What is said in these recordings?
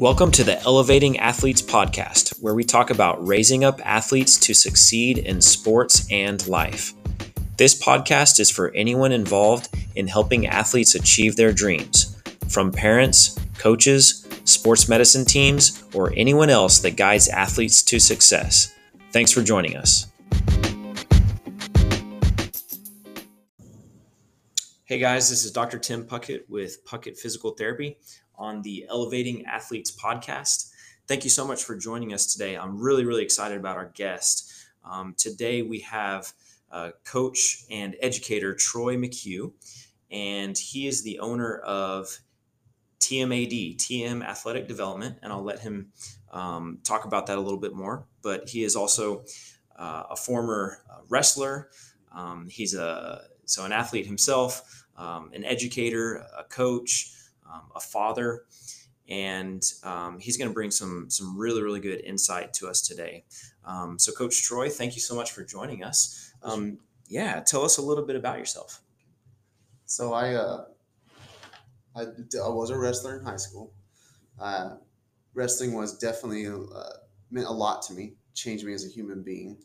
Welcome to the Elevating Athletes podcast, where we talk about raising up athletes to succeed in sports and life. This podcast is for anyone involved in helping athletes achieve their dreams, from parents, coaches, sports medicine teams, or anyone else that guides athletes to success. Thanks for joining us. Hey guys, this is Dr. Tim Puckett with Puckett Physical Therapy on the Elevating Athletes podcast. Thank you so much for joining us today. I'm really, really excited about our guest. Um, today we have uh, coach and educator Troy McHugh, and he is the owner of TMAD, TM Athletic Development, and I'll let him um, talk about that a little bit more. But he is also uh, a former uh, wrestler. Um, he's a so an athlete himself, um, an educator, a coach, um, a father, and um, he's going to bring some some really really good insight to us today. Um, so, Coach Troy, thank you so much for joining us. Um, yeah, tell us a little bit about yourself. So I uh, I, I was a wrestler in high school. Uh, wrestling was definitely uh, meant a lot to me. Changed me as a human being.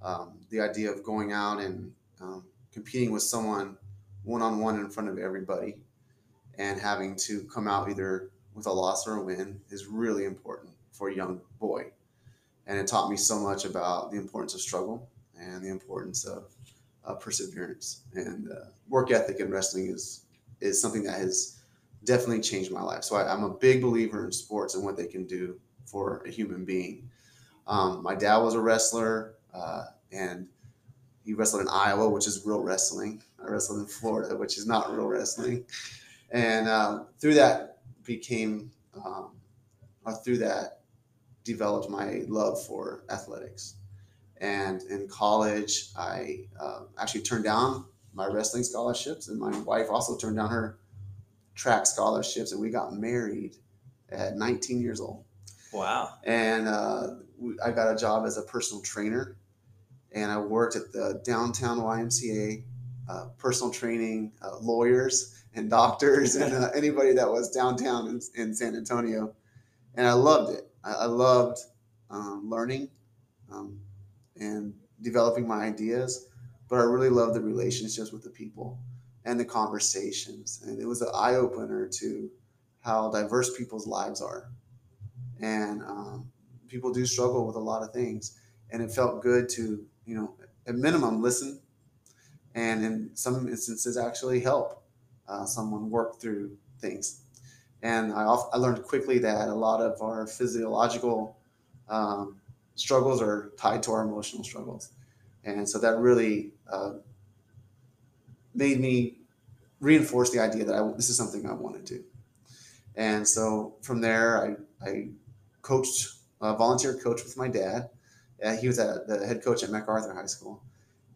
Um, the idea of going out and um, competing with someone one on one in front of everybody and having to come out either with a loss or a win is really important for a young boy. And it taught me so much about the importance of struggle and the importance of uh, perseverance and uh, work ethic in wrestling is is something that has definitely changed my life. So I, am a big believer in sports and what they can do for a human being. Um, my dad was a wrestler, uh, and he wrestled in Iowa, which is real wrestling. I wrestled in Florida, which is not real wrestling and uh, through that became um, or through that developed my love for athletics. And in college i uh, actually turned down my wrestling scholarships and my wife also turned down her track scholarships and we got married at 19 years old. Wow. And uh, i got a job as a personal trainer and i worked at the downtown ymca uh, personal training uh, lawyers and doctors and uh, anybody that was downtown in, in, San Antonio. And I loved it. I, I loved um, learning um, and developing my ideas, but I really loved the relationships with the people and the conversations. And it was an eye opener to how diverse people's lives are. And um, people do struggle with a lot of things. And it felt good to, you know, at minimum, listen and in some instances actually help uh, someone work through things. And I, I learned quickly that a lot of our physiological um, struggles are tied to our emotional struggles. And so that really uh, made me reinforce the idea that I, this is something I want to do. And so from there, I, I coached, uh, volunteer coach with my dad. Uh, he was at, the head coach at MacArthur High School.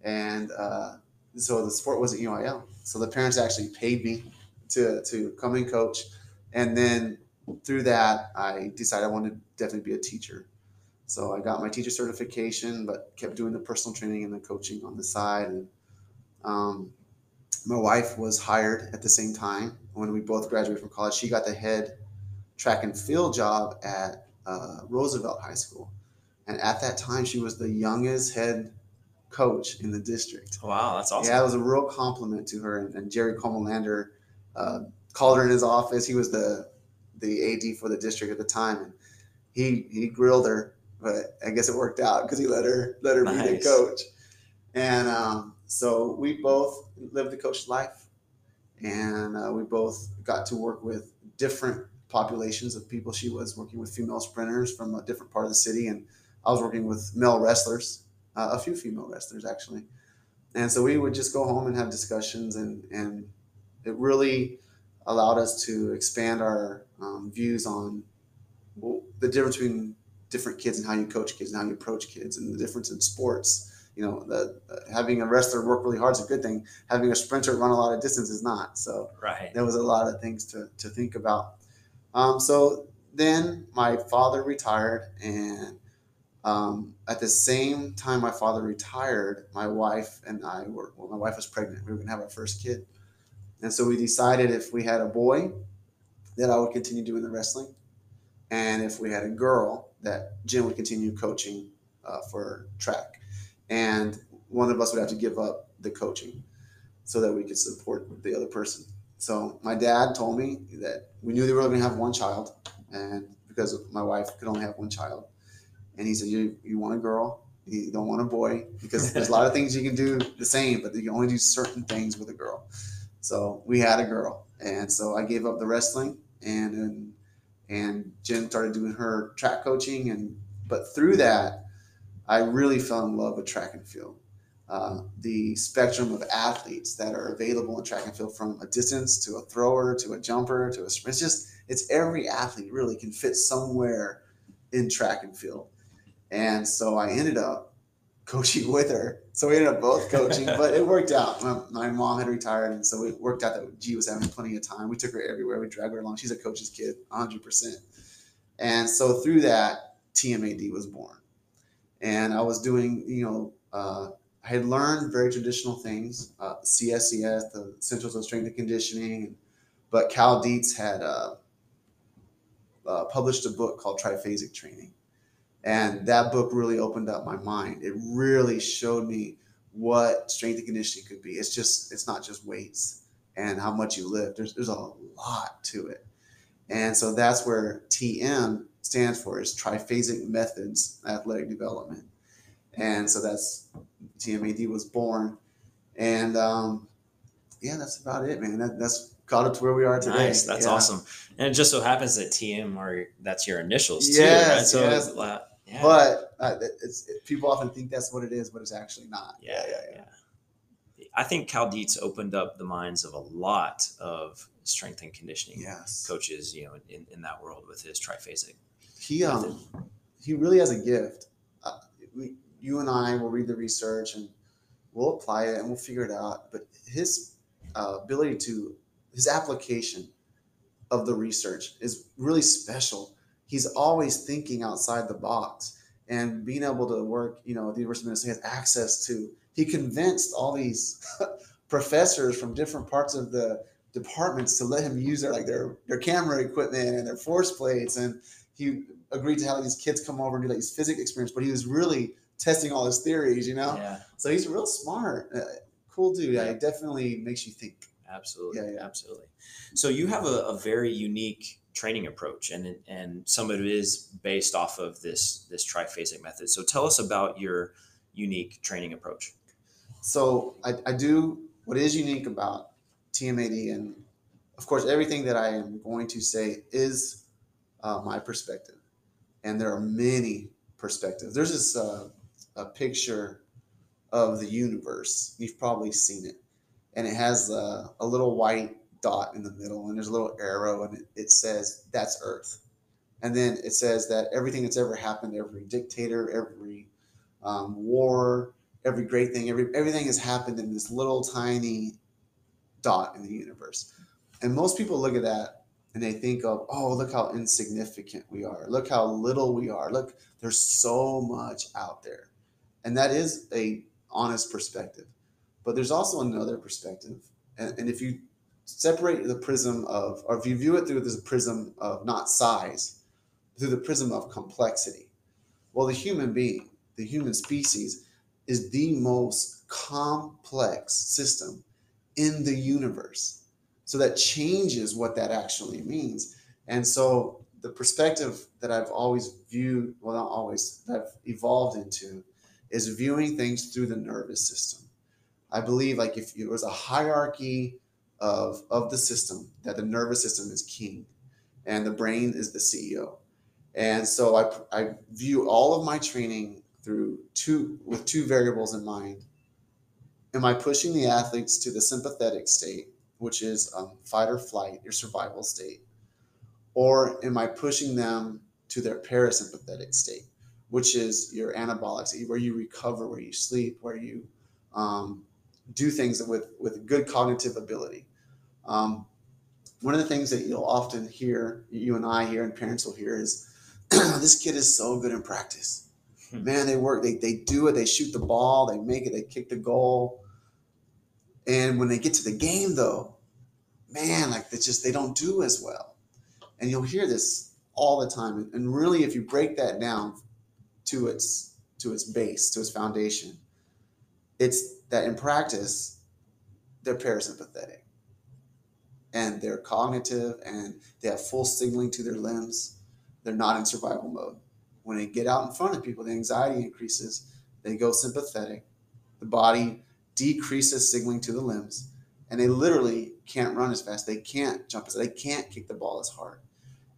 And uh, so the sport wasn't UIL. So the parents actually paid me to to come and coach, and then through that, I decided I wanted to definitely be a teacher. So I got my teacher certification, but kept doing the personal training and the coaching on the side. And um, my wife was hired at the same time when we both graduated from college. She got the head track and field job at uh, Roosevelt High School, and at that time, she was the youngest head coach in the district. Wow, that's awesome. Yeah, it was a real compliment to her. And, and Jerry Comalander uh, called her in his office. He was the the AD for the district at the time, and he he grilled her, but I guess it worked out because he let her let her nice. be the coach. And um, so we both lived the coach life, and uh, we both got to work with different populations of people. She was working with female sprinters from a different part of the city, and I was working with male wrestlers uh, a few female wrestlers actually. And so we would just go home and have discussions, and, and it really allowed us to expand our um, views on the difference between different kids and how you coach kids and how you approach kids, and the difference in sports. You know, the, uh, having a wrestler work really hard is a good thing. Having a sprinter run a lot of distance is not. So right. there was a lot of things to, to think about. Um, so then my father retired, and um, at the same time my father retired, my wife and I were, well, my wife was pregnant. We were going to have our first kid. And so we decided if we had a boy, that I would continue doing the wrestling. and if we had a girl, that Jim would continue coaching uh, for track, and one of us would have to give up the coaching so that we could support the other person. So my dad told me that we knew they were going to have one child, and because my wife could only have one child, and he said, "You you want a girl? You don't want a boy because there's a lot of things you can do the same, but you can only do certain things with a girl." So we had a girl, and so I gave up the wrestling, and and, and Jen started doing her track coaching, and but through that, I really fell in love with track and field. Uh, the spectrum of athletes that are available in track and field from a distance to a thrower to a jumper to a sprint. It's just, it's every athlete really can fit somewhere in track and field. And so I ended up coaching with her. So we ended up both coaching, but it worked out. My, my, mom had retired, and so it worked out that G was having plenty of time. We took her everywhere. We dragged her along. She's a coach's kid, 100%. And so through that, TMAD was born. And I was doing, you know, uh, I had learned very traditional things, uh, CSCS, the Essentials of Strength and Conditioning, but Cal Dietz had uh, uh, published a book called Triphasic Training. And that book really opened up my mind. It really showed me what strength and conditioning could be. It's just, it's not just weights and how much you lift. There's, there's a lot to it. And so that's where TM stands for is triphasic methods athletic development. And so that's TMAD was born. And um, yeah, that's about it, man. That, that's got it to where we are today. Nice. That's yeah. awesome. And it just so happens that TM are that's your initials too, right? So yes. Yeah. But uh, it's, it, people often think that's what it is, but it's actually not. Yeah, yeah, yeah. I think Cal Dietz opened up the minds of a lot of strength and conditioning Yes. coaches, you know, in, in that world with his triphasic. He um he really has a gift. Uh, we, you and I will read the research and we'll apply it and we'll figure it out. But his uh, ability to his application of the research is really special. He's always thinking outside the box and being able to work. You know, at the University of Minnesota has access to. He convinced all these professors from different parts of the departments to let him use their like their their camera equipment and their force plates and he agreed to have these kids come over and do like these physics experiments but he was really testing all his theories you know Yeah, so he's real smart uh, cool dude yeah. it definitely makes you think absolutely. Yeah, yeah. Absolutely. So you have a, a very unique training approach and and some of it is based off of this this triphasic method. So tell us about your unique training approach. so I, I do what is unique about TMAD and of course everything that I am going to say is uh, my perspective and there are many perspectives there's this uh, a picture of the universe you've probably seen it and it has uh, a little white dot in the middle and there's a little arrow and it, it says that's earth and then it says that everything that's ever happened every dictator every um, war every great thing every everything has happened in this little tiny dot in the universe. And most people look at that and they think of, oh, look how insignificant we are. Look how little we are. Look, there's so much out there. And that is a honest perspective. But there's also another perspective. And, and if you separate the prism of, or if you view it through this prism of not size, through the prism of complexity, well, the human being, the human species, is the most complex system in the universe. So that changes what that actually means. And so the perspective that I've always viewed, well, not always, that I've evolved into is viewing things through the nervous system. I believe like if it was a hierarchy of, of the system, that the nervous system is king and the brain is the CEO. And so I, I view all of my training through two with two variables in mind am I pushing the athletes to the sympathetic state, which is um, fight or flight, your survival state, or am I pushing them to their parasympathetic state, which is your anabolic state, where you recover, where you sleep, where you um, do things with with good cognitive ability. Um, one of the things that you'll often hear, you and I hear, and parents will hear, is this kid is so good in practice. Man, they work, they, they do it, they shoot the ball, they make it, they kick the goal. And when they get to the game, though, man, like they just they don't do as well. And you'll hear this all the time. And, and really, if you break that down to its to its base, to its foundation, it's that in practice, they're parasympathetic and they're cognitive and they have full signaling to their limbs. They're not in survival mode. When they get out in front of people, the anxiety increases. They go sympathetic. The body decreases signaling to the limbs, and they literally can't run as fast. They can't jump as they can't kick the ball as hard,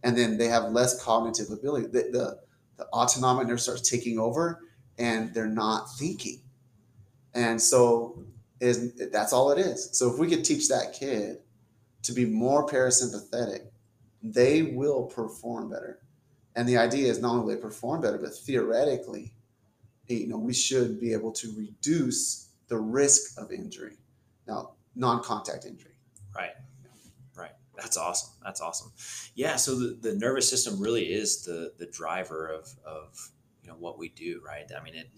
and then they have less cognitive ability. The, the, the autonomic nerve starts taking over, and they're not thinking. And so, is that's all it is. So if we could teach that kid to be more parasympathetic, they will perform better. And the idea is not only they perform better, but theoretically, you know, we should be able to reduce the risk of injury. Now, non-contact injury. Right. Right. That's awesome. That's awesome. Yeah. So the, the nervous system really is the the driver of of you know what we do, right? I mean it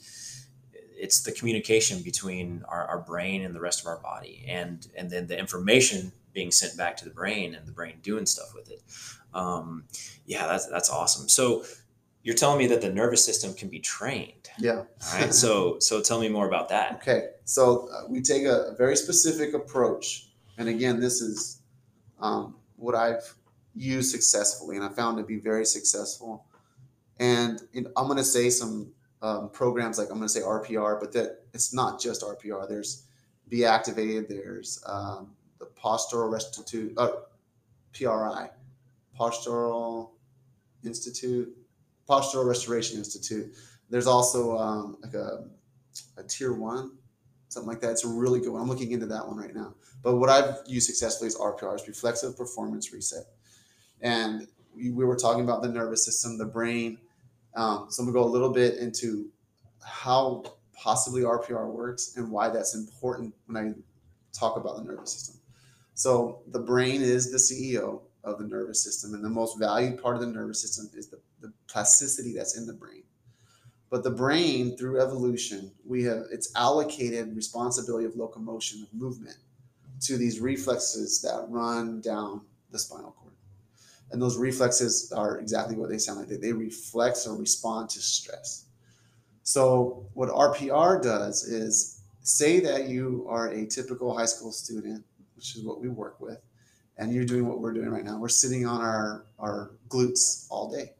it's the communication between our, our brain and the rest of our body and and then the information being sent back to the brain and the brain doing stuff with it. Um, yeah, that's that's awesome. So you're telling me that the nervous system can be trained. Yeah. All right. So so tell me more about that. Okay. So uh, we take a, a, very specific approach, and again, this is um, what I've used successfully, and I found to be very successful. And know, I'm going to say some um, programs like I'm going to say RPR, but that it's not just RPR. There's Be Activated. There's um, Postural Restitute, uh, PRI, Postural Institute, Postural Restoration Institute. There's also um, like a, a tier one, something like that. It's a really good one. I'm looking into that one right now. But what I've used successfully is RPR, is Reflexive Performance Reset. And we, we were talking about the nervous system, the brain. Um, so I'm gonna go a little bit into how possibly RPR works and why that's important when I talk about the nervous system. So the brain is the CEO of the nervous system, and the most valued part of the nervous system is the, the plasticity that's in the brain. But the brain, through evolution, we have it's allocated responsibility of locomotion of movement to these reflexes that run down the spinal cord. And those reflexes are exactly what they sound like. They, they reflex or respond to stress. So what RPR does is say that you are a typical high school student which is what we work with, and you're doing what we're doing right now. We're sitting on our, our glutes all day.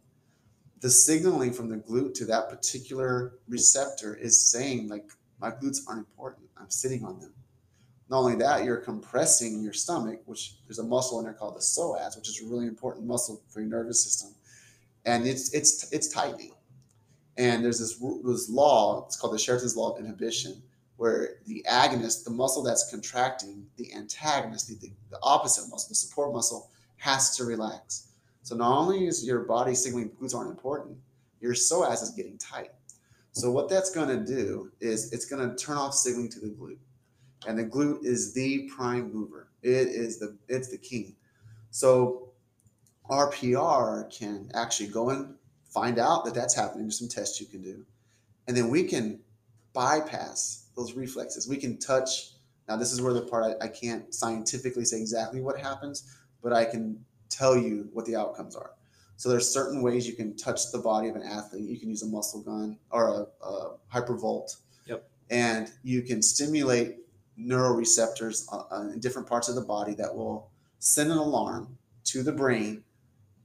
The signaling from the glute to that particular receptor is saying, like, my glutes aren't important. I'm sitting on them. Not only that, you're compressing your stomach, which there's a muscle in there called the psoas, which is a really important muscle for your nervous system, and it's it's it's tightening. And there's this this law. It's called the Sherrington's law of inhibition, where the agonist, the muscle that's contracting, the antagonist, the, the opposite muscle, the support muscle, has to relax. So not only is your body signaling glutes aren't important, your psoas is getting tight. So what that's going to do is it's going to turn off signaling to the glute, and the glute is the prime mover. It is the it's the king. So RPR can actually go and find out that that's happening. There's some tests you can do, and then we can bypass those reflexes. We can touch. Now, this is where the part I, I can't scientifically say exactly what happens, but I can tell you what the outcomes are. So there's certain ways you can touch the body of an athlete. You can use a muscle gun or a, a hypervolt. Yep. And you can stimulate neuroreceptors uh, uh, in different parts of the body that will send an alarm to the brain,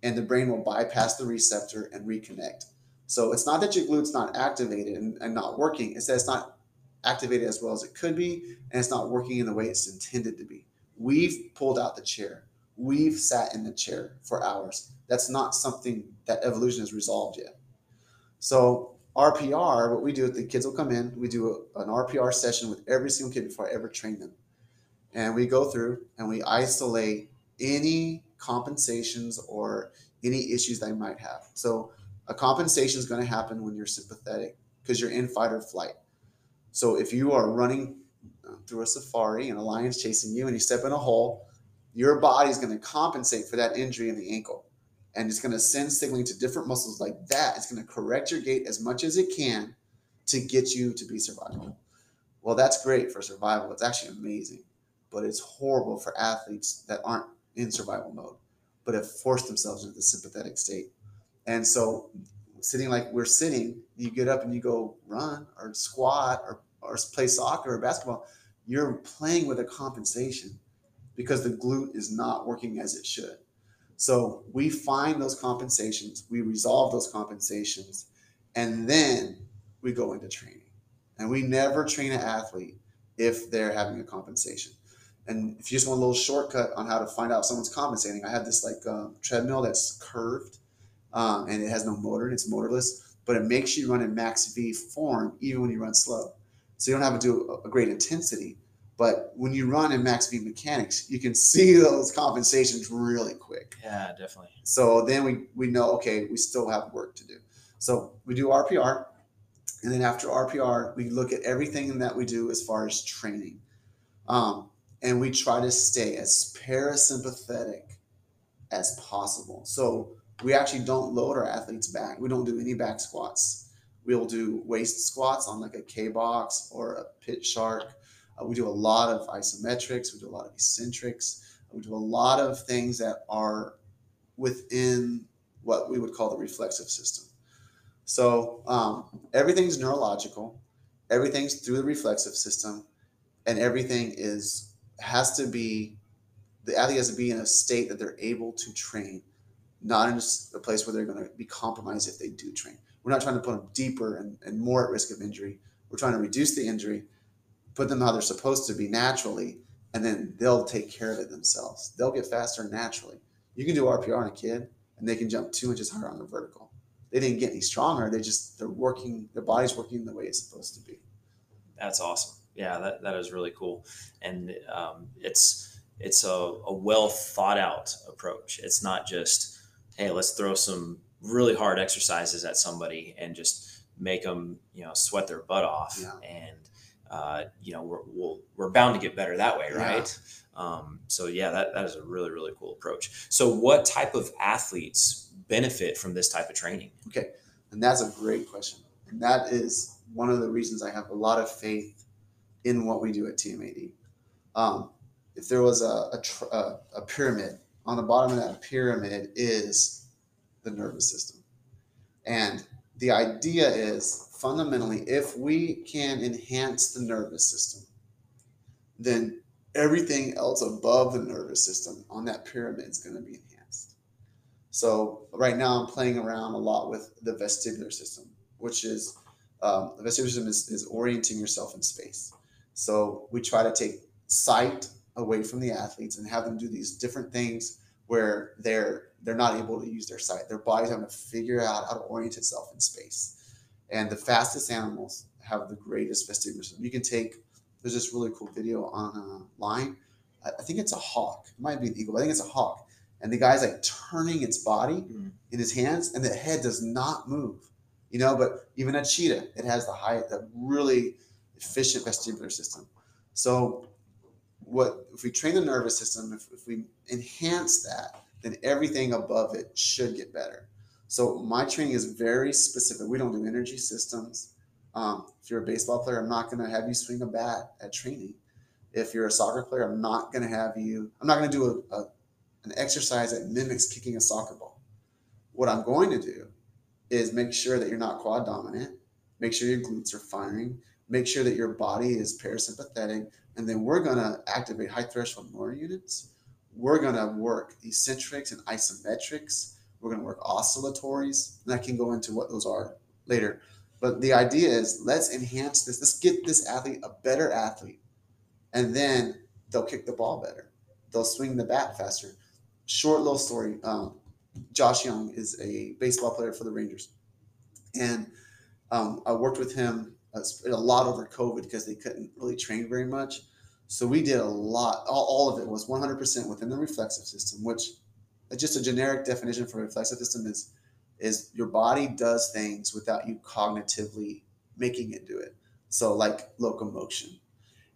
and the brain will bypass the receptor and reconnect. So it's not that your glute's not activated and, and not working. It's that it's not activated as well as it could be, and it's not working in the way it's intended to be. We've pulled out the chair. We've sat in the chair for hours. That's not something that evolution has resolved yet. So RPR, what we do, the kids will come in. We do a, an RPR session with every single kid before I ever train them, and we go through and we isolate any compensations or any issues they might have. So a compensation is going to happen when you're sympathetic because you're in fight or flight. So if you are running uh, through a safari and a lion's chasing you and you step in a hole, your body is going to compensate for that injury in the ankle. And it's going to send signaling to different muscles like that. It's going to correct your gait as much as it can to get you to be survival. Well, that's great for survival. It's actually amazing, but it's horrible for athletes that aren't in survival mode, but have forced themselves into the sympathetic state. And so, sitting like we're sitting, you get up and you go run or squat or, or play soccer or basketball, you're playing with a compensation because the glute is not working as it should. So we find those compensations, we resolve those compensations, and then we go into training. And we never train an athlete if they're having a compensation. And if you just want a little shortcut on how to find out someone's compensating, I have this like uh, treadmill that's curved um, and it has no motor and it's motorless, but it makes you run in max V form even when you run slow. So you don't have to do a, great intensity, but when you run in max V mechanics, you can see those compensations really quick. Yeah, definitely. So then we, we know, okay, we still have work to do. So we do RPR. And then after RPR, we look at everything that we do as far as training. Um, and we try to stay as parasympathetic as possible. So we actually don't load our athletes back. We don't do any back squats. We'll do waist squats on like a K box or a pit shark. Uh, we do a lot of isometrics. We do a lot of eccentrics. We do a lot of things that are within what we would call the reflexive system. So um, everything's neurological, everything's through the reflexive system, and everything is has to be the athlete has to be in a state that they're able to train, not in a place where they're going to be compromised if they do train. We're not trying to put them deeper and, and more at risk of injury. We're trying to reduce the injury, put them how they're supposed to be naturally, and then they'll take care of it themselves. They'll get faster naturally. You can do RPR on a kid, and they can jump two inches higher on the vertical they didn't get any stronger. They just they're working. Their body's working the way it's supposed to be. That's awesome. Yeah, that, that is really cool, and um, it's it's a, a well thought out approach. It's not just hey, let's throw some really hard exercises at somebody and just make them you know sweat their butt off yeah. and uh, you know we're, we are we are bound to get better that way right yeah. Um, so yeah that, that is a really really cool approach so what type of athletes benefit from this type of training? Okay, and that's a great question. And that is one of the reasons I have a lot of faith in what we do at TMAD. Um, if there was a, a, a, a pyramid, on the bottom of that pyramid is the nervous system. And the idea is fundamentally, if we can enhance the nervous system, then everything else above the nervous system on that pyramid is going to be enhanced. so right now I'm playing around a lot with the vestibular system, which is um, the vestibular system is, is orienting yourself in space. So we try to take sight away from the athletes and have them do these different things where they're they're not able to use their sight. Their body's having to figure out how to orient itself in space. And the fastest animals have the greatest vestibular system. You can take there's this really cool video online. I think it's a hawk. It might be an eagle. I think it's a hawk and the guy's like turning its body mm. in his hands, and the head does not move. You know, but even a cheetah, it has the high, the really efficient vestibular system. So, what if we train the nervous system? If, if we enhance that, then everything above it should get better. So my training is very specific. We don't do energy systems. Um, if you're a baseball player, I'm not going to have you swing a bat at training. If you're a soccer player, I'm not going to have you. I'm not going to do a, a an exercise that mimics kicking a soccer ball. What I'm going to do is make sure that you're not quad dominant, make sure your glutes are firing, make sure that your body is parasympathetic, and then we're going to activate high threshold motor units. We're going to work eccentrics and isometrics. We're going to work oscillatories, and I can go into what those are later. But the idea is let's enhance this. Let's get this athlete a better athlete, and then they'll kick the ball better. They'll swing the bat faster short little story. Um, Josh Jung is a baseball player for the Rangers, and um, I worked with him a lot over COVID because they couldn't really train very much. So we did a lot. All, all of it was 100% within the reflexive system, which just a generic definition for reflexive system is is your body does things without you cognitively making it do it. So like locomotion.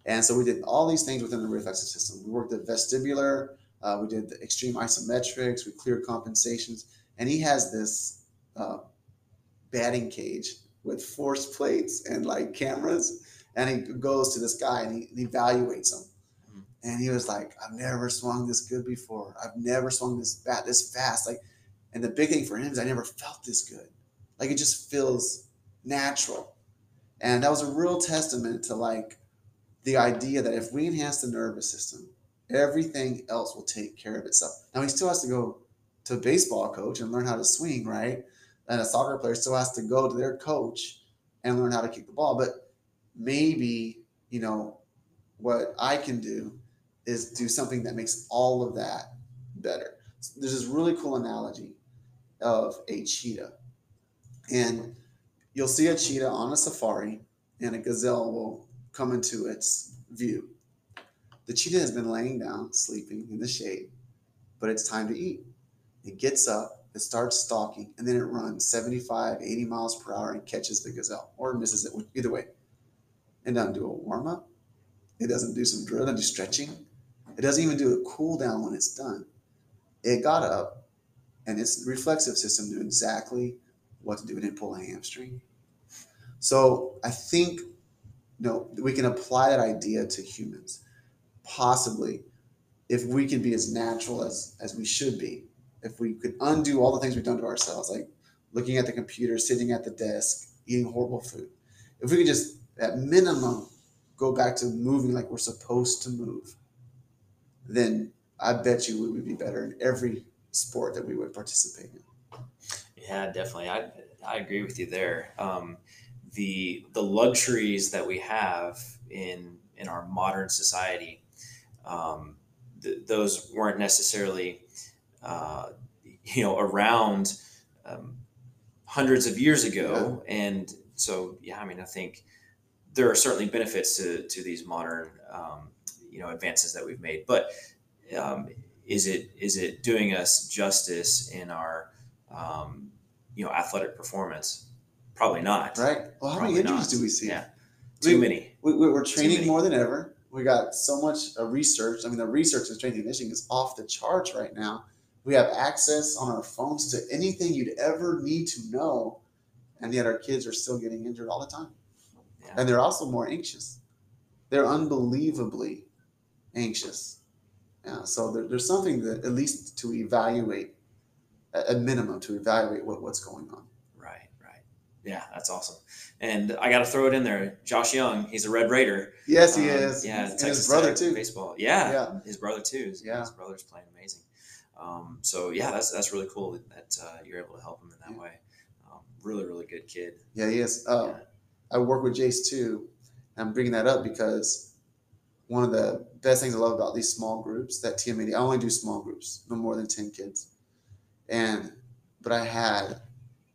And so we did all these things within the reflexive system. We worked at vestibular, uh, we did the extreme isometrics. We cleared compensations, and he has this uh, batting cage with force plates and like cameras. And he goes to this guy and he, he evaluates him. Mm-hmm. And he was like, "I've never swung this good before. I've never swung this bat this fast." Like, And the big thing for him is I never felt this good. Like it just feels natural. And that was a real testament to like the idea that if we enhance the nervous system, everything else will take care of itself. Now he still has to go to a baseball coach and learn how to swing, right? And a soccer player still has to go to their coach and learn how to kick the ball. But maybe, you know, what I can do is do something that makes all of that better. There's this really cool analogy of a cheetah. And you'll see a cheetah on a safari, and a gazelle will come into its view. The cheetah has been laying down, sleeping in the shade, but it's time to eat. It gets up, it starts stalking, and then it runs 75, 80 miles per hour and catches the gazelle or misses it. Either way, it doesn't do a warm up. It doesn't do some drill, it doesn't do stretching. It doesn't even do a cool down when it's done. It got up and its reflexive system knew exactly what to do. It didn't pull a hamstring. So I think you know, we can apply that idea to humans. Possibly, if we can be as natural as, as we should be, if we could undo all the things we've done to ourselves, like looking at the computer, sitting at the desk, eating horrible food, if we could just at minimum go back to moving like we're supposed to move, then I bet you we would be better in every sport that we would participate in. Yeah, definitely. I I agree with you there. Um, the the luxuries that we have in in our modern society, um, th- those weren't necessarily uh, you know around um, hundreds of years ago, yeah. and so yeah, I mean, I think there are certainly benefits to to these modern um, you know advances that we've made, but um, is it is it doing us justice in our um, you know athletic performance? Probably not. Right. Well, how Probably many injuries not. do we see? Yeah, too we, many. We, are training more than ever. We got so much uh, research. I mean, the research in strength and conditioning is off the charts right now. We have access on our phones to anything you'd ever need to know, and yet our kids are still getting injured all the time. Yeah. And they're also more anxious. They're unbelievably anxious. Yeah, so there, there's something that at least to evaluate, at minimum, to evaluate what, what's going on. Right, right. Yeah, that's awesome. And I got to throw it in there. Josh Jung, he's a Red Raider. Yes, he um, is. Yeah, and his brother Tech too. Baseball. Yeah, yeah, his brother too. His, yeah, his brother's playing amazing. Um, so yeah, that's that's really cool that uh, you're able to help him in that yeah. way. Um, really, really good kid. Yeah, he is. Uh, yeah. I work with Jace too. I'm bringing that up because one of the best things I love about these small groups that TMAD, I only do small groups, no more than 10 kids. And, but I had,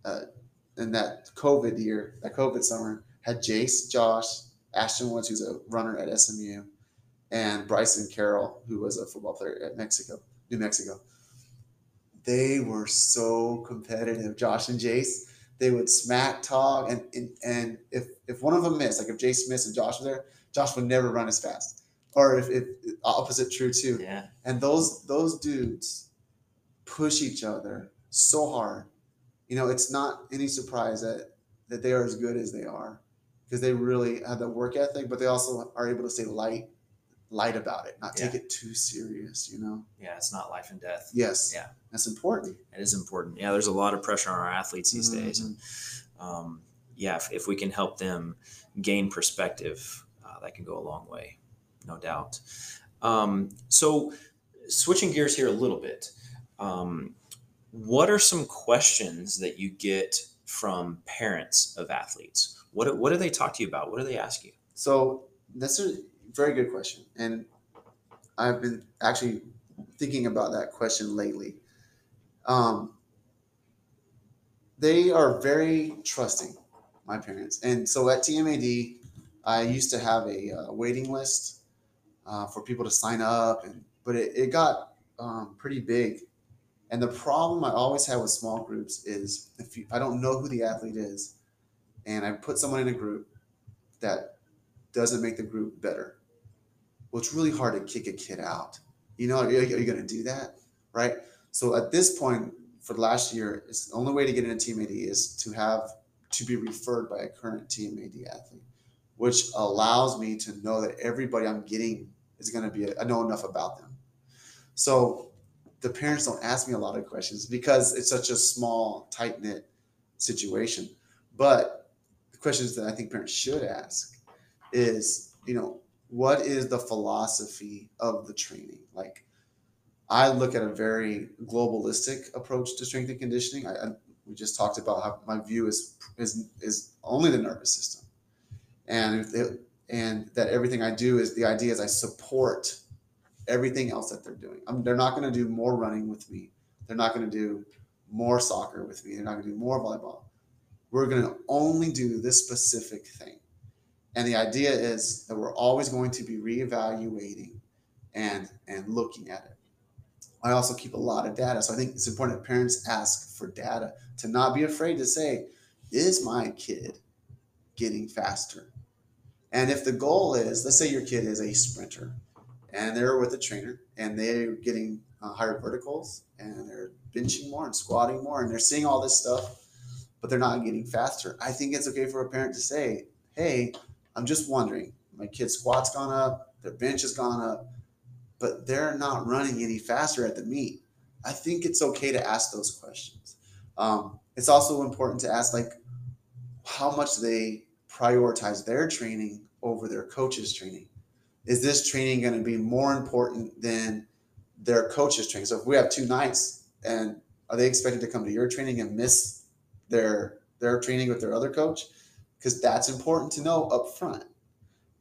uh, in that COVID year, that COVID summer, had Jace, Josh, Ashton Woods, who's a runner at SMU, and Bryson Carroll, who was a football player at Mexico, New Mexico. They were so competitive, Josh and Jace. They would smack talk, and, and and if if one of them missed, like if Jace missed and Josh was there, Josh would never run as fast or if, if opposite true too. Yeah. And those those dudes push each other so hard. You know, it's not any surprise that that they are as good as they are because they really have the work ethic, but they also are able to stay light light about it, not take yeah. it too serious, you know? Yeah, it's not life and death. Yes. Yeah. That's important. It is important. Yeah, there's a lot of pressure on our athletes these mm-hmm. days. And um, yeah, if, if, we can help them gain perspective, uh, that can go a long way no doubt. Um, so, switching gears here a little bit, um, what are some questions that you get from parents of athletes? What, what do they talk to you about? What do they ask you? So, that's a very good question. And I've been actually thinking about that question lately. Um, they are very trusting, my parents. And so at TMAD, I used to have a uh, waiting list uh, for people to sign up, and but it, it got um, pretty big. And the problem I always have with small groups is if you, I don't know who the athlete is, and I put someone in a group that doesn't make the group better, well, it's really hard to kick a kid out. You know, are you, you going to do that, right? So at this point, for the last year, it's the only way to get into TMAD is to have to be referred by a current TMAD athlete which allows me to know that everybody I'm getting is going to be, I know enough about them. So the parents don't ask me a lot of questions because it's such a small, tight knit situation. But the questions that I think parents should ask is, you know, what is the philosophy of the training? Like, I look at a very globalistic approach to strength and conditioning. I, I, we just talked about how my view is is is only the nervous system, and it, and that everything I do is the idea is I support everything else that they're doing. I mean, they're not going to do more running with me. They're not going to do more soccer with me. They're not going to do more volleyball. We're going to only do this specific thing. And the idea is that we're always going to be reevaluating and and looking at it. I also keep a lot of data. So I think it's important that parents ask for data to not be afraid to say, is my kid getting faster? And if the goal is, let's say your kid is a sprinter and they're with a trainer and they're getting uh, higher verticals and they're benching more and squatting more and they're seeing all this stuff, but they're not getting faster. I think it's okay for a parent to say, hey, I'm just wondering, my kid's squat's gone up, their bench has gone up, but they're not running any faster at the meet. I think it's okay to ask those questions. Um, it's also important to ask, like, how much they prioritize their training over their coach's training is this training going to be more important than their coach's training? So if we have two nights and are they expected to come to your training and miss their their training with their other coach? Because that's important to know up front.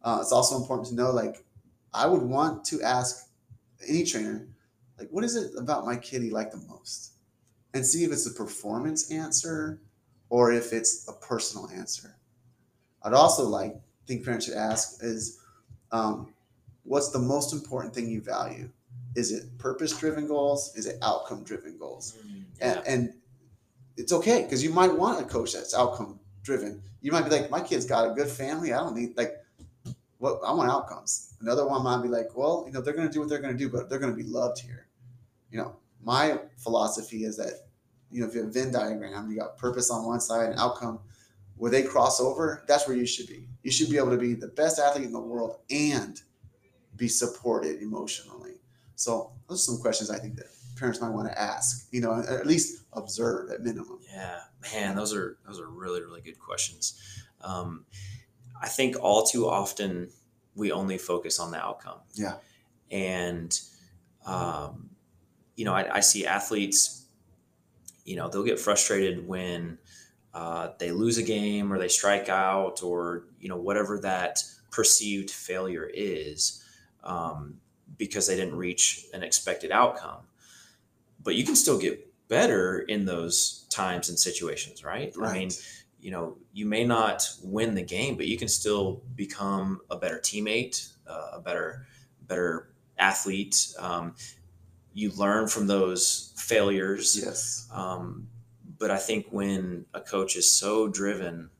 Uh, it's also important to know like I would want to ask any trainer like what is it about my kid he like the most and see if it's a performance answer or if it's a personal answer. I'd also like think parents should ask is um, what's the most important thing you value? Is it purpose driven goals? Is it outcome driven goals? Mm, yeah. and, and it's okay because you might want a coach that's outcome driven. You might be like, my kid's got a good family. I don't need like what I want outcomes. Another one might be like, well, you know, they're to do what they're to do, but they're to be loved here. You know, my philosophy is that, you know, if you have a Venn diagram, you got purpose on one side and outcome where they cross over, that's where you should be. You should be able to be the best athlete in the world and be supported emotionally. So those are some questions I think that parents might want to ask, you know, at least observe at minimum. Yeah, man, those are those are really really good questions. Um, I think all too often we only focus on the outcome. Yeah, and um, you know, I, I see athletes. You know, they'll get frustrated when uh, they lose a game or they strike out or you know whatever that perceived failure is um, because they didn't reach an expected outcome but you can still get better in those times and situations right, right. i mean you know you may not win the game but you can still become a better teammate uh, a better better athlete um, you learn from those failures yes um, but I think when a coach is so driven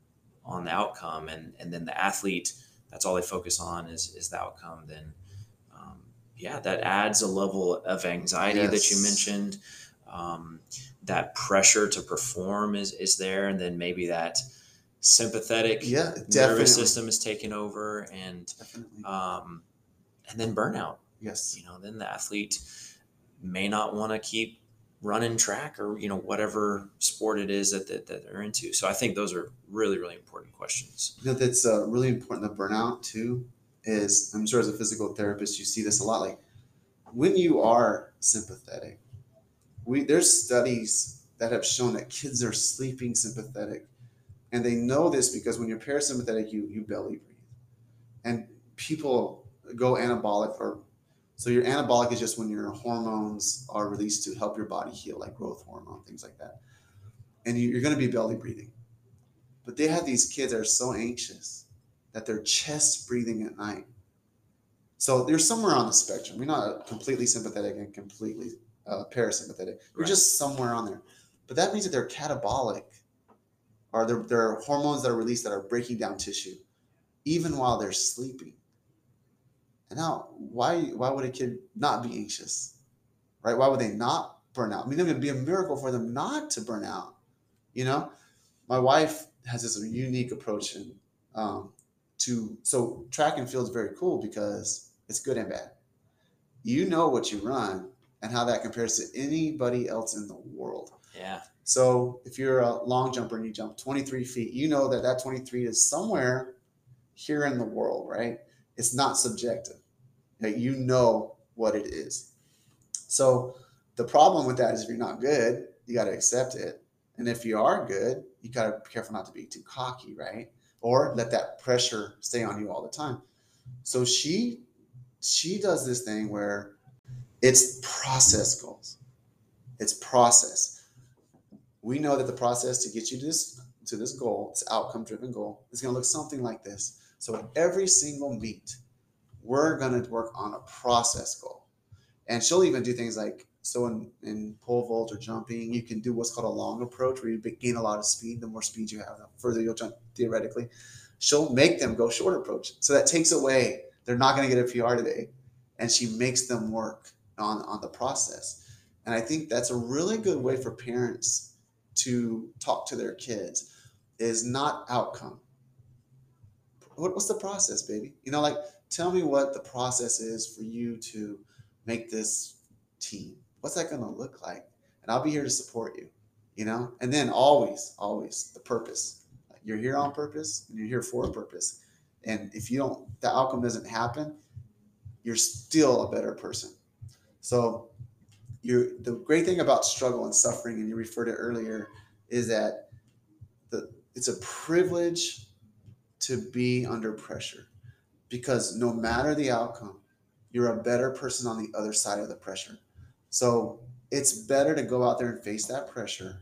on the outcome and, and then the athlete, that's all they focus on is, is the outcome, then um, yeah, that adds a level of anxiety yes. that you mentioned. Um, that pressure to perform is, is there. And then maybe that sympathetic yeah, nervous system is taken over and, um, and then burnout. Yes. You know, then the athlete may not want to keep running track or you know whatever sport it is that, that, that they're into so i think those are really really important questions you know that's uh, really important the burnout too is i'm sure as a physical therapist you see this a lot like when you are sympathetic we there's studies that have shown that kids are sleeping sympathetic and they know this because when you're parasympathetic you you belly breathe and people go anabolic or so your anabolic is just when your hormones are released to help your body heal, like growth hormone, things like that. And you're going to be belly breathing. But they have these kids that are so anxious that they're chest breathing at night. So they're somewhere on the spectrum. You're not completely sympathetic and completely uh, parasympathetic. You're right. just somewhere on there. But that means that they're catabolic, or there, there are hormones that are released that are breaking down tissue, even while they're sleeping. And now, why why would a kid not be anxious, right? Why would they not burn out? I mean, it would be a miracle for them not to burn out. You know, my wife has this unique approach and um, to so track and field is very cool because it's good and bad. You know what you run, and how that compares to anybody else in the world. Yeah. So if you're a long jumper and you jump 23 feet, you know that that 23 is somewhere here in the world, right? It's not subjective. Like you know what it is. So the problem with that is if you're not good, you got to accept it. And if you are good, you got to be careful not to be too cocky, right? Or let that pressure stay on you all the time. So she she does this thing where it's process goals. It's process. We know that the process to get you to this to this goal, this outcome driven goal, is going to look something like this. So at every single meet, we're going to work on a process goal. And she'll even do things like so in, in pole vault or jumping, you can do what's called a long approach where you gain a lot of speed. The more speed you have, the further you'll jump theoretically. She'll make them go short approach. So that takes away, they're not going to get a PR today. And she makes them work on, on the process. And I think that's a really good way for parents to talk to their kids is not outcome. What, what's the process, baby? You know, like tell me what the process is for you to make this team what's that going to look like? And I'll be here to support you, you know? And then always, always the purpose. You're here on purpose and you're here for a purpose. And if you don't, the outcome doesn't happen, you're still a better person. So you the great thing about struggle and suffering, and you referred to earlier, is that the it's a privilege to be under pressure because no matter the outcome, you're a better person on the other side of the pressure. So it's better to go out there and face that pressure,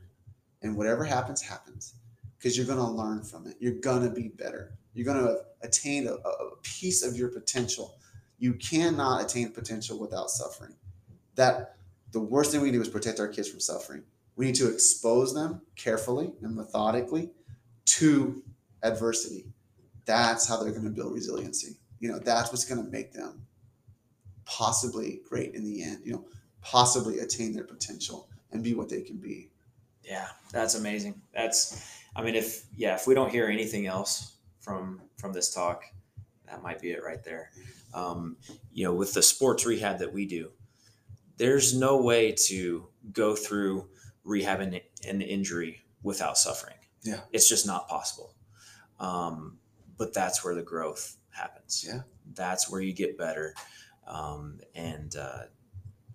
and whatever happens, happens, because you're going to learn from it. You're going to be better. You're going to attain a, a piece of your potential. You cannot attain potential without suffering. That the worst thing we can do is protect our kids from suffering. We need to expose them carefully and methodically to adversity. That's how they're going to build resiliency. You know, that's what's going to make them possibly great in the end. You know, possibly attain their potential and be what they can be. Yeah, that's amazing. That's, I mean, if yeah, if we don't hear anything else from from this talk, that might be it right there. Um, you know, with the sports rehab that we do, there's no way to go through rehab an, an injury without suffering. Yeah, it's just not possible. Um, but that's where the growth happens. Yeah, that's where you get better. Um, and uh,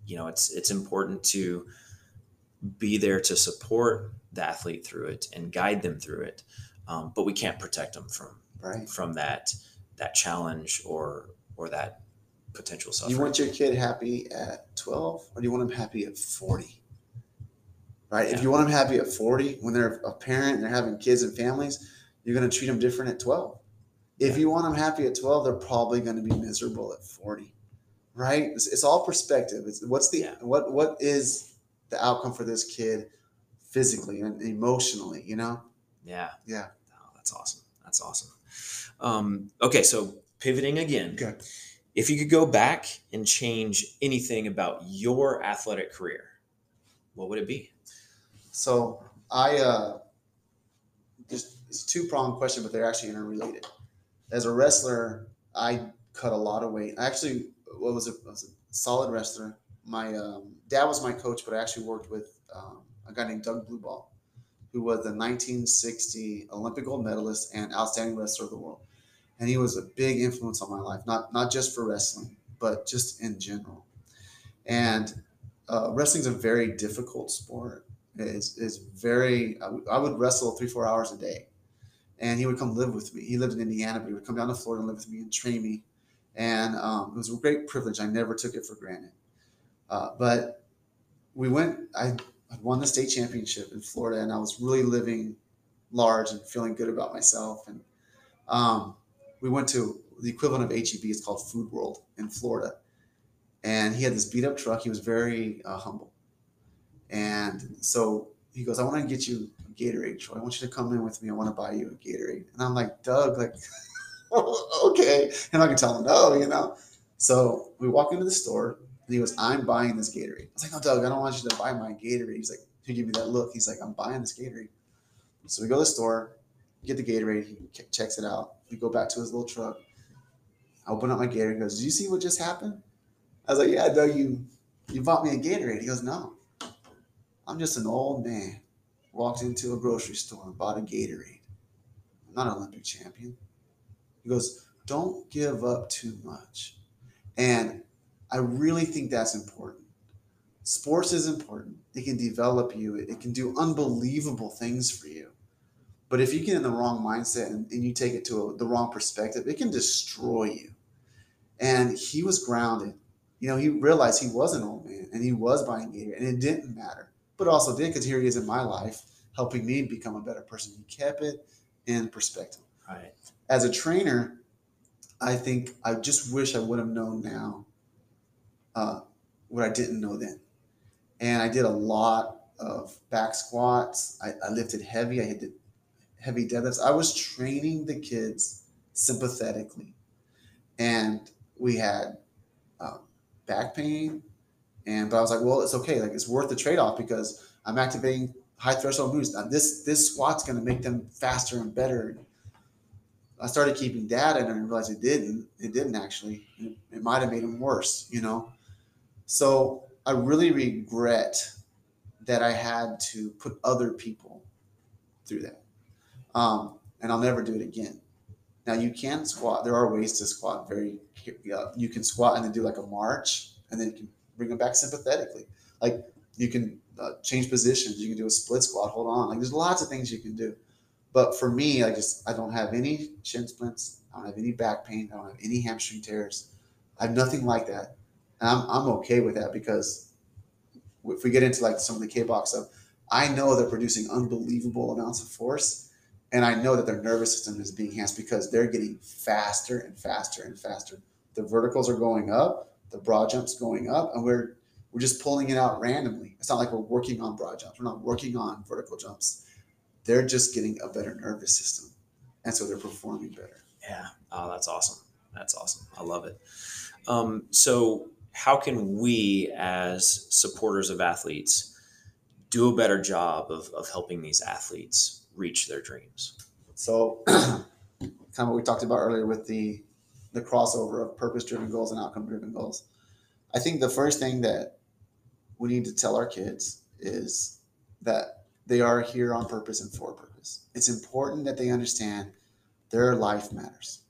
you know it's it's important to be there to support the athlete through it and guide them through it um, but we can't protect them from right. from that that challenge or or that potential suffering. You want your kid happy at 12 or do you want them happy at 40? Right? Yeah. If you want them happy at 40 when they're a parent and they're having kids and families, you're going to treat them different at 12. If yeah. you want them happy at 12, they're probably going to be miserable at 40 right? It's, it's all perspective. It's what's the yeah. what what is the outcome for this kid physically and emotionally, you know? Yeah. Yeah. Oh, that's awesome. That's awesome. Um, okay, so pivoting again. Okay. If you could go back and change anything about your athletic career, what would it be? So I uh just it's two pronged question, but they're actually interrelated. As a wrestler, I cut a lot of weight. I actually what was a, was a solid wrestler. My um, dad was my coach, but I actually worked with um, a guy named Doug Blubaugh, who was the 1960 Olympic gold medalist and outstanding wrestler of the world. And he was a big influence on my life, not not just for wrestling, but just in general. And uh, wrestling's a very difficult sport. It's, it's very, I, w- I would wrestle three, four hours a day. And he would come live with me. He lived in Indiana, but he would come down to Florida and live with me and train me and um, it was a great privilege. I never took it for granted. Uh, but we went. I won the state championship in Florida, and I was really living large and feeling good about myself. And um, we went to the equivalent of HEB. It's called Food World in Florida, and he had this beat up truck. He was very uh, humble, and so he goes, "I want to get you a Gatorade, Troy. I want you to come in with me. I want to buy you a Gatorade." And I'm like, "Doug, like." okay. And I can tell him no, you know. So we walk into the store and he goes, I'm buying this Gatorade. I was like, no, Doug, I don't want you to buy my Gatorade. He's like, he gave me that look. He's like, I'm buying this Gatorade. So we go to the store, get the Gatorade. He checks it out. We go back to his little truck. I open up my Gatorade. He goes, Did you see what just happened? I was like, Yeah, Doug, you You bought me a Gatorade. He goes, No. I'm just an old man. Walked into a grocery store and bought a Gatorade. I'm not an Olympic champion. He goes, Don't give up too much. And I really think that's important. Sports is important. It can develop you, it can do unbelievable things for you. But if you get in the wrong mindset and, and you take it to a, the wrong perspective, it can destroy you. And he was grounded. You know, he realized he was an old man and he was buying gear and it didn't matter. But also did because here he is in my life helping me become a better person. He kept it in perspective. Right. As a trainer, I think I just wish I would have known now uh, what I didn't know then. And I did a lot of back squats. I, I lifted heavy. I did heavy deadlifts. I was training the kids sympathetically. And we had um, back pain. And but I was like, well, it's okay. Like it's worth the trade-off because I'm activating high threshold moves. Now this this squat's gonna make them faster and better. I started keeping data and I realized it didn't. It didn't actually. It, it might have made them worse, you know. So I really regret that I had to put other people through that. Um, and I'll never do it again. Now you can squat. There are ways to squat very. Uh, you can squat and then do like a march, and then you can bring them back sympathetically. Like you can uh, change positions. You can do a split squat. Hold on. Like there's lots of things you can do. But for me, I just I don't have any shin splints. I don't have any back pain. I don't have any hamstring tears. I have nothing like that, and I'm I'm okay with that because if we get into like some of the K-box stuff, I know they're producing unbelievable amounts of force and I know that their nervous system is being enhanced because they're getting faster and faster and faster. The verticals are going up, the broad jumps going up, and we're we're just pulling it out randomly. It's not like we're working on broad jumps. We're not working on vertical jumps. They're just getting a better nervous system, and so they're performing better. Yeah. Oh, that's awesome. That's awesome. I love it. Um, so, how can we, as supporters of athletes, do a better job of, of helping these athletes reach their dreams. So, kind of what we talked about earlier with the the crossover of purpose driven goals and outcome driven goals. I think the first thing that we need to tell our kids is that they are here on purpose and for purpose. It's important that they understand their life matters.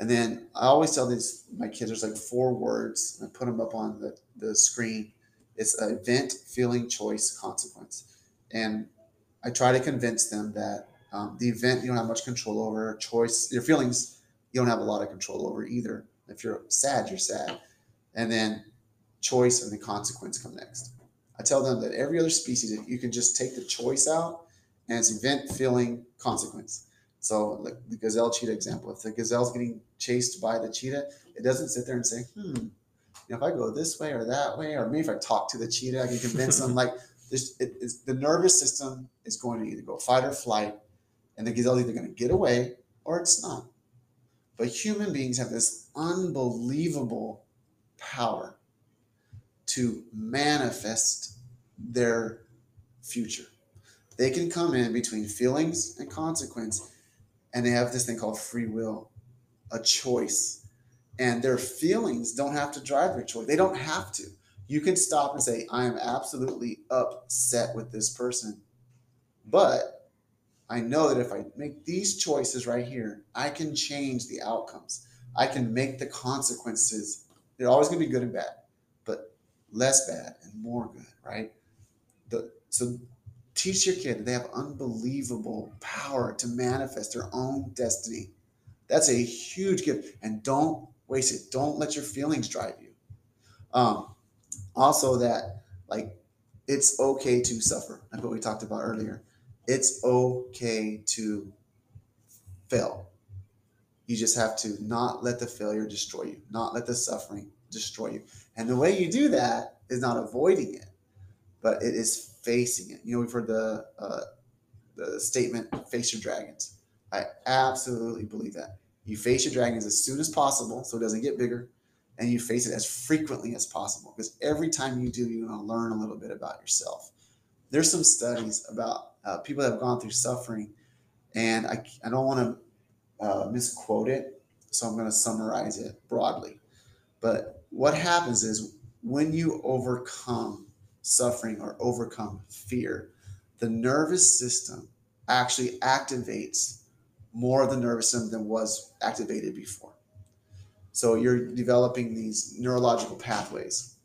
And then I always tell these my kids there's like four words and I put them up on the, the screen. It's event, feeling, choice, consequence. And I try to convince them that um, the event you don't have much control over, choice, your feelings you don't have a lot of control over either. If you're sad, you're sad. And then choice and the consequence come next. I tell them that every other species, you can just take the choice out and it's event, feeling, consequence. So, like the gazelle cheetah example, if the gazelle's getting chased by the cheetah, it doesn't sit there and say, hmm, you know, if I go this way or that way, or maybe if I talk to the cheetah, I can convince them like this, it, the nervous system is going to either go fight or flight, and the gazelle is either going to get away or it's not. But human beings have this unbelievable power to manifest their future. They can come in between feelings and consequence, and they have this thing called free will, a choice. And their feelings don't have to drive their choice. They don't have to you can stop and say, I am absolutely upset with this person. But I know that if I make these choices right here, I can change the outcomes. I can make the consequences. They're always going to be good and bad, but less bad and more good, right? The, so teach your kid they have unbelievable power to manifest their own destiny. That's a huge gift. And don't waste it. Don't let your feelings drive you. Um, also that like it's okay to suffer. Like what we talked about earlier. It's okay to fail. You just have to not let the failure destroy you. Not let the suffering destroy you. And the way you do that is not avoiding it but it is facing it. You know we've heard the uh, the statement face your dragons. I absolutely believe that. You face your dragons as soon as possible so it doesn't get bigger and you face it as frequently as possible because every time you do, you're going to learn a little bit about yourself. There's some studies about uh, people that have gone through suffering, and I, I don't want to uh, misquote it, so I'm going to summarize it broadly. But what happens is when you overcome suffering or overcome fear, the nervous system actually activates more of the nervous system than was activated before. So you're developing these neurological pathways.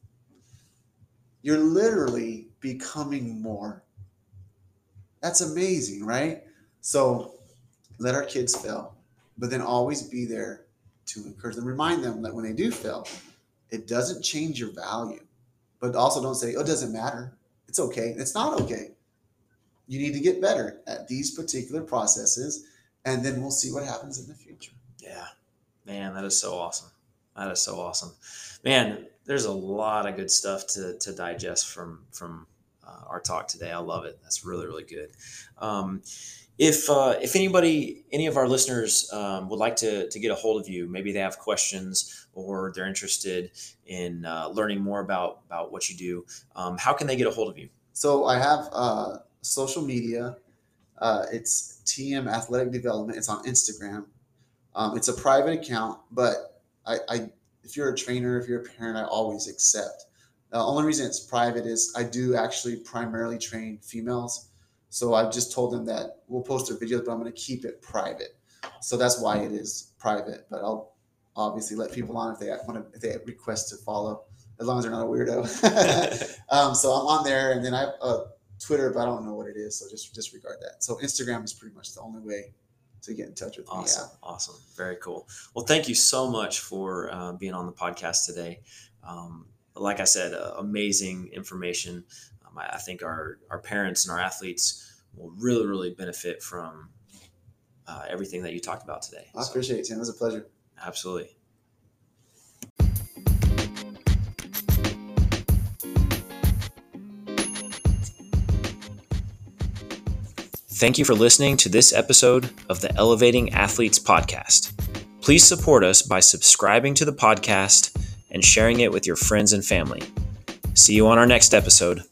You're literally becoming more. That's amazing, right? So let our kids fail, but then always be there to encourage them, remind them that when they do fail, it doesn't change your value. But also don't say, oh, it doesn't matter. It's okay. It's not okay. You need to get better at these particular processes, and then we'll see what happens in the future. Yeah. Man, that is so awesome. That is so awesome. Man, there's a lot of good stuff to, to digest from from uh, our talk today. I love it. That's really, really good. Um, if uh, if anybody, any of our listeners um, would like to to get a hold of you, maybe they have questions or they're interested in uh, learning more about about what you do, um, how can they get a hold of you? So I have uh, social media. Uh, it's TM Athletic Development. It's on Instagram. Um, it's a private account, but I, I, if you're a trainer, if you're a parent, I always accept. The only reason it's private is I do actually primarily train females so I've just told them that we'll post their videos, but I'm going to keep it private. So that's why it is private. But I'll obviously let people on if they want to, if they request to follow, as long as they're not a weirdo. um, so I'm on there, and then I have uh, Twitter, but I don't know what it is, so just disregard that. So Instagram is pretty much the only way to get in touch with awesome, me. Awesome, awesome, very cool. Well, thank you so much for uh, being on the podcast today. Um, like I said, uh, amazing information. Um, I, I, think our our parents and our athletes will really really benefit from uh, everything that you talked about today. I so, appreciate it, Tim. It was a pleasure. Absolutely. Thank you for listening to this episode of the Elevating Athletes Podcast. Please support us by subscribing to the podcast and sharing it with your friends and family. See you on our next episode.